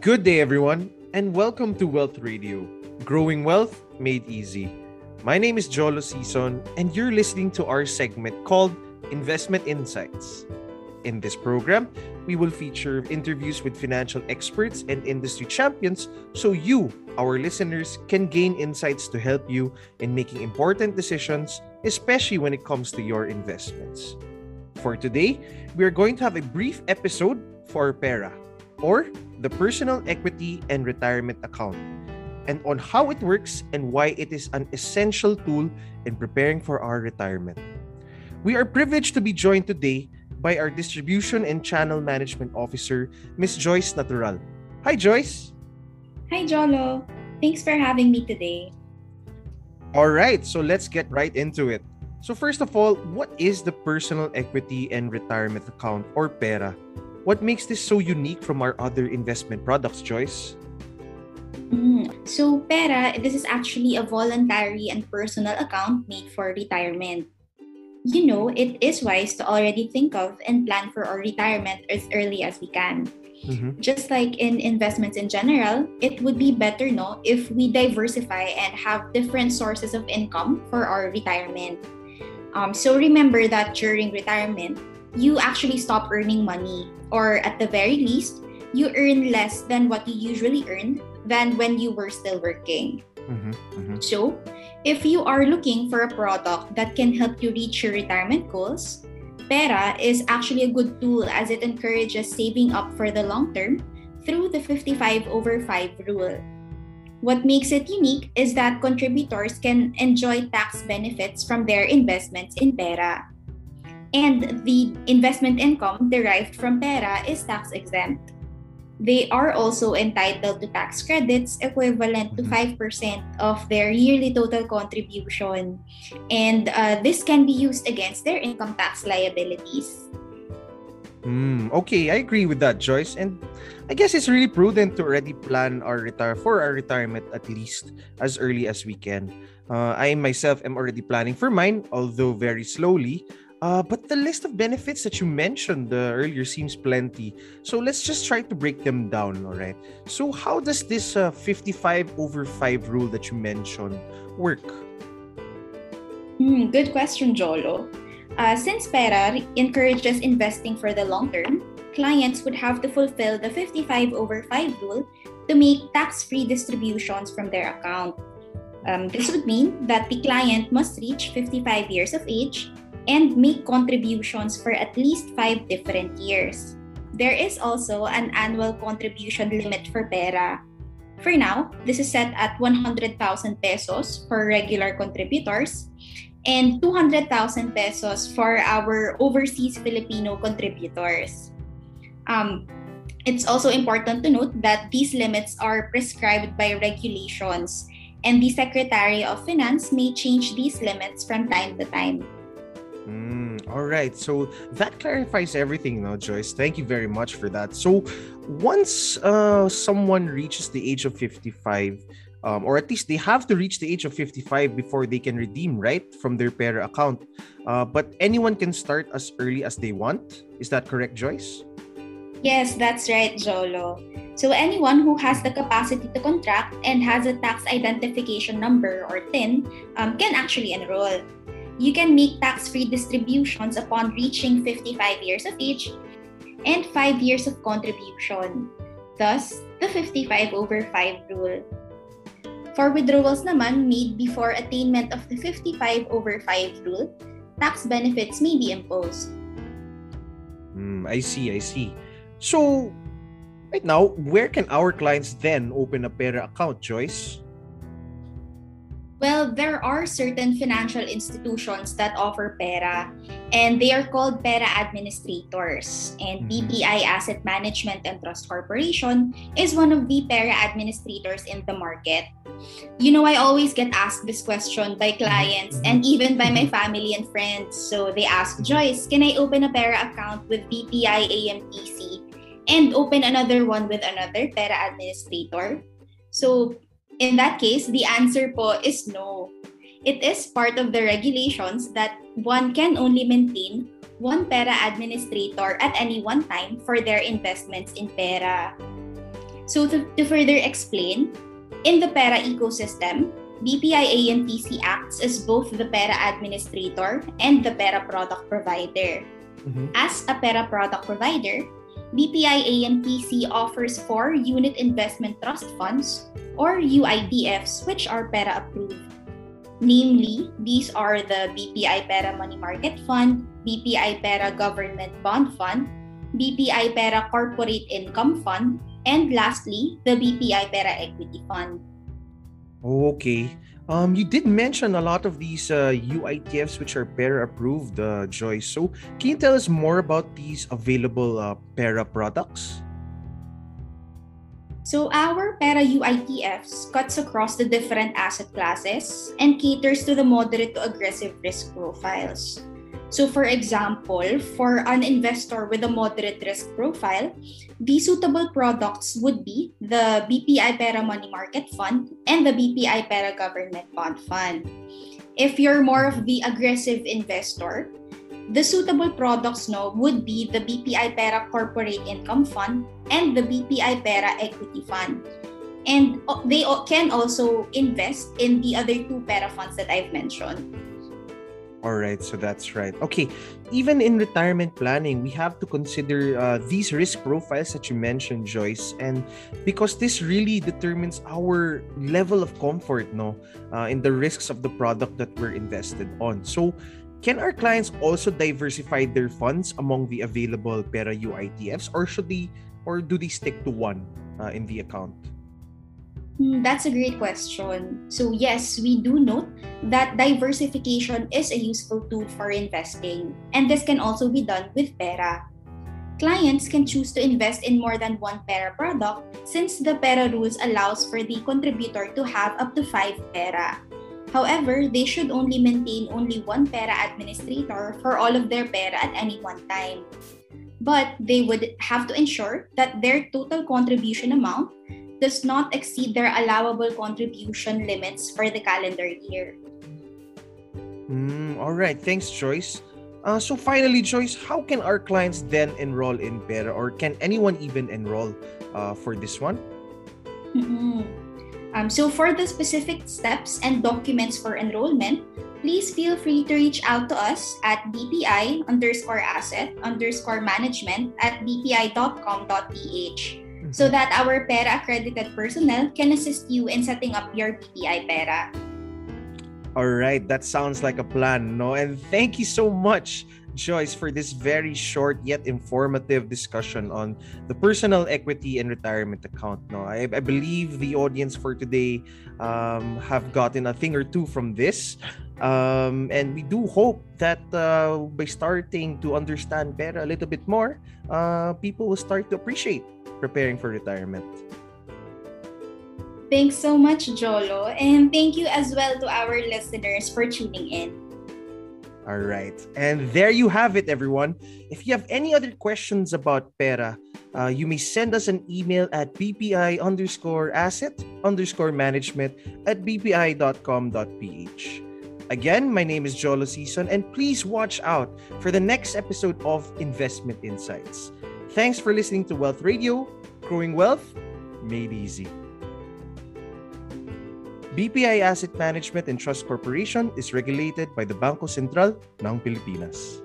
Good day, everyone, and welcome to Wealth Radio, growing wealth made easy. My name is Jolo Season, and you're listening to our segment called Investment Insights. In this program, we will feature interviews with financial experts and industry champions so you, our listeners, can gain insights to help you in making important decisions, especially when it comes to your investments. For today, we are going to have a brief episode for PERA, or the Personal Equity and Retirement Account, and on how it works and why it is an essential tool in preparing for our retirement. We are privileged to be joined today by our Distribution and Channel Management Officer, Ms. Joyce Natural. Hi, Joyce. Hi, Jolo. Thanks for having me today. All right, so let's get right into it. So, first of all, what is the Personal Equity and Retirement Account or PERA? What makes this so unique from our other investment products, Joyce? Mm, so, PERA, this is actually a voluntary and personal account made for retirement. You know, it is wise to already think of and plan for our retirement as early as we can. Mm-hmm. Just like in investments in general, it would be better no if we diversify and have different sources of income for our retirement. Um, so remember that during retirement, you actually stop earning money, or at the very least, you earn less than what you usually earn than when you were still working. Mm-hmm, mm-hmm. So, if you are looking for a product that can help you reach your retirement goals, Pera is actually a good tool as it encourages saving up for the long term through the 55 over 5 rule. What makes it unique is that contributors can enjoy tax benefits from their investments in Pera. And the investment income derived from Pera is tax exempt. They are also entitled to tax credits equivalent to 5% mm-hmm. of their yearly total contribution. And uh, this can be used against their income tax liabilities. Mm, okay, I agree with that, Joyce. And I guess it's really prudent to already plan our retire for our retirement at least as early as we can. Uh, I myself am already planning for mine, although very slowly. Uh, but the list of benefits that you mentioned uh, earlier seems plenty. So let's just try to break them down, all right? So, how does this uh, 55 over 5 rule that you mentioned work? Mm, good question, Jolo. Uh, since PERA encourages investing for the long term, clients would have to fulfill the 55 over 5 rule to make tax free distributions from their account. Um, this would mean that the client must reach 55 years of age and make contributions for at least five different years. There is also an annual contribution limit for PERA. For now, this is set at 100,000 pesos for regular contributors and 200,000 pesos for our overseas Filipino contributors. Um, it's also important to note that these limits are prescribed by regulations, and the Secretary of Finance may change these limits from time to time. Mm, all right. So that clarifies everything now, Joyce. Thank you very much for that. So once uh, someone reaches the age of 55, um, or at least they have to reach the age of 55 before they can redeem, right, from their PERA account. Uh, but anyone can start as early as they want. Is that correct, Joyce? Yes, that's right, Jolo. So anyone who has the capacity to contract and has a tax identification number or TIN um, can actually enroll you can make tax-free distributions upon reaching 55 years of age and 5 years of contribution. Thus, the 55 over 5 rule. For withdrawals naman made before attainment of the 55 over 5 rule, tax benefits may be imposed. Mm, I see, I see. So, right now, where can our clients then open a PERA account, Joyce? Well, there are certain financial institutions that offer PERA, and they are called PERA administrators. And mm-hmm. BPI Asset Management and Trust Corporation is one of the PERA administrators in the market. You know, I always get asked this question by clients mm-hmm. and even by my mm-hmm. family and friends. So they ask, Joyce, can I open a PERA account with BPI AMTC and open another one with another PERA administrator? So in that case, the answer po is no. It is part of the regulations that one can only maintain one PERA administrator at any one time for their investments in PERA. So to, to further explain, in the Pera ecosystem, BPI AMTC acts as both the Pera administrator and the Pera product provider. Mm-hmm. As a Pera product provider, BPI AMTC offers four unit investment trust funds or UITFs which are Pera approved. Namely, these are the BPI Pera Money Market Fund, BPI Pera Government Bond Fund, BPI Pera Corporate Income Fund, and lastly, the BPI Pera Equity Fund. Okay. Um, you did mention a lot of these uh, UITFs which are PERA approved, uh, Joyce. So, can you tell us more about these available uh, PERA products? So, our PERA UITFs cuts across the different asset classes and caters to the moderate to aggressive risk profiles. So, for example, for an investor with a moderate risk profile, the suitable products would be the BPI Pera Money Market Fund and the BPI Pera Government Bond Fund. If you're more of the aggressive investor, the suitable products no would be the BPI Pera Corporate Income Fund and the BPI Pera Equity Fund. And uh, they uh, can also invest in the other two Pera funds that I've mentioned. All right, so that's right. Okay, even in retirement planning, we have to consider uh, these risk profiles that you mentioned, Joyce, and because this really determines our level of comfort, no, uh, in the risks of the product that we're invested on. So, can our clients also diversify their funds among the available Pera UITFs, or should they, or do they stick to one uh, in the account? Hmm, that's a great question. So, yes, we do note that diversification is a useful tool for investing, and this can also be done with Pera. Clients can choose to invest in more than one Pera product since the Pera rules allows for the contributor to have up to 5 Pera. However, they should only maintain only one Pera administrator for all of their Pera at any one time. But they would have to ensure that their total contribution amount does not exceed their allowable contribution limits for the calendar year. Mm, all right, thanks, Joyce. Uh, so finally, Joyce, how can our clients then enroll in Pera or can anyone even enroll uh, for this one? Mm-hmm. Um, so for the specific steps and documents for enrollment, please feel free to reach out to us at bpi underscore asset underscore management at bpi.com.ph so mm-hmm. that our PERA accredited personnel can assist you in setting up your BPI PERA. All right, that sounds like a plan, no? And thank you so much, Joyce, for this very short yet informative discussion on the personal equity and retirement account. No, I, I believe the audience for today um, have gotten a thing or two from this. Um, and we do hope that uh, by starting to understand better a little bit more, uh, people will start to appreciate preparing for retirement. Thanks so much, Jolo. And thank you as well to our listeners for tuning in. All right. And there you have it, everyone. If you have any other questions about Pera, uh, you may send us an email at bpi underscore asset underscore management at bpi.com.ph. Again, my name is Jolo Season, and please watch out for the next episode of Investment Insights. Thanks for listening to Wealth Radio, growing wealth made easy. BPI Asset Management and Trust Corporation is regulated by the Banco Central ng Pilipinas.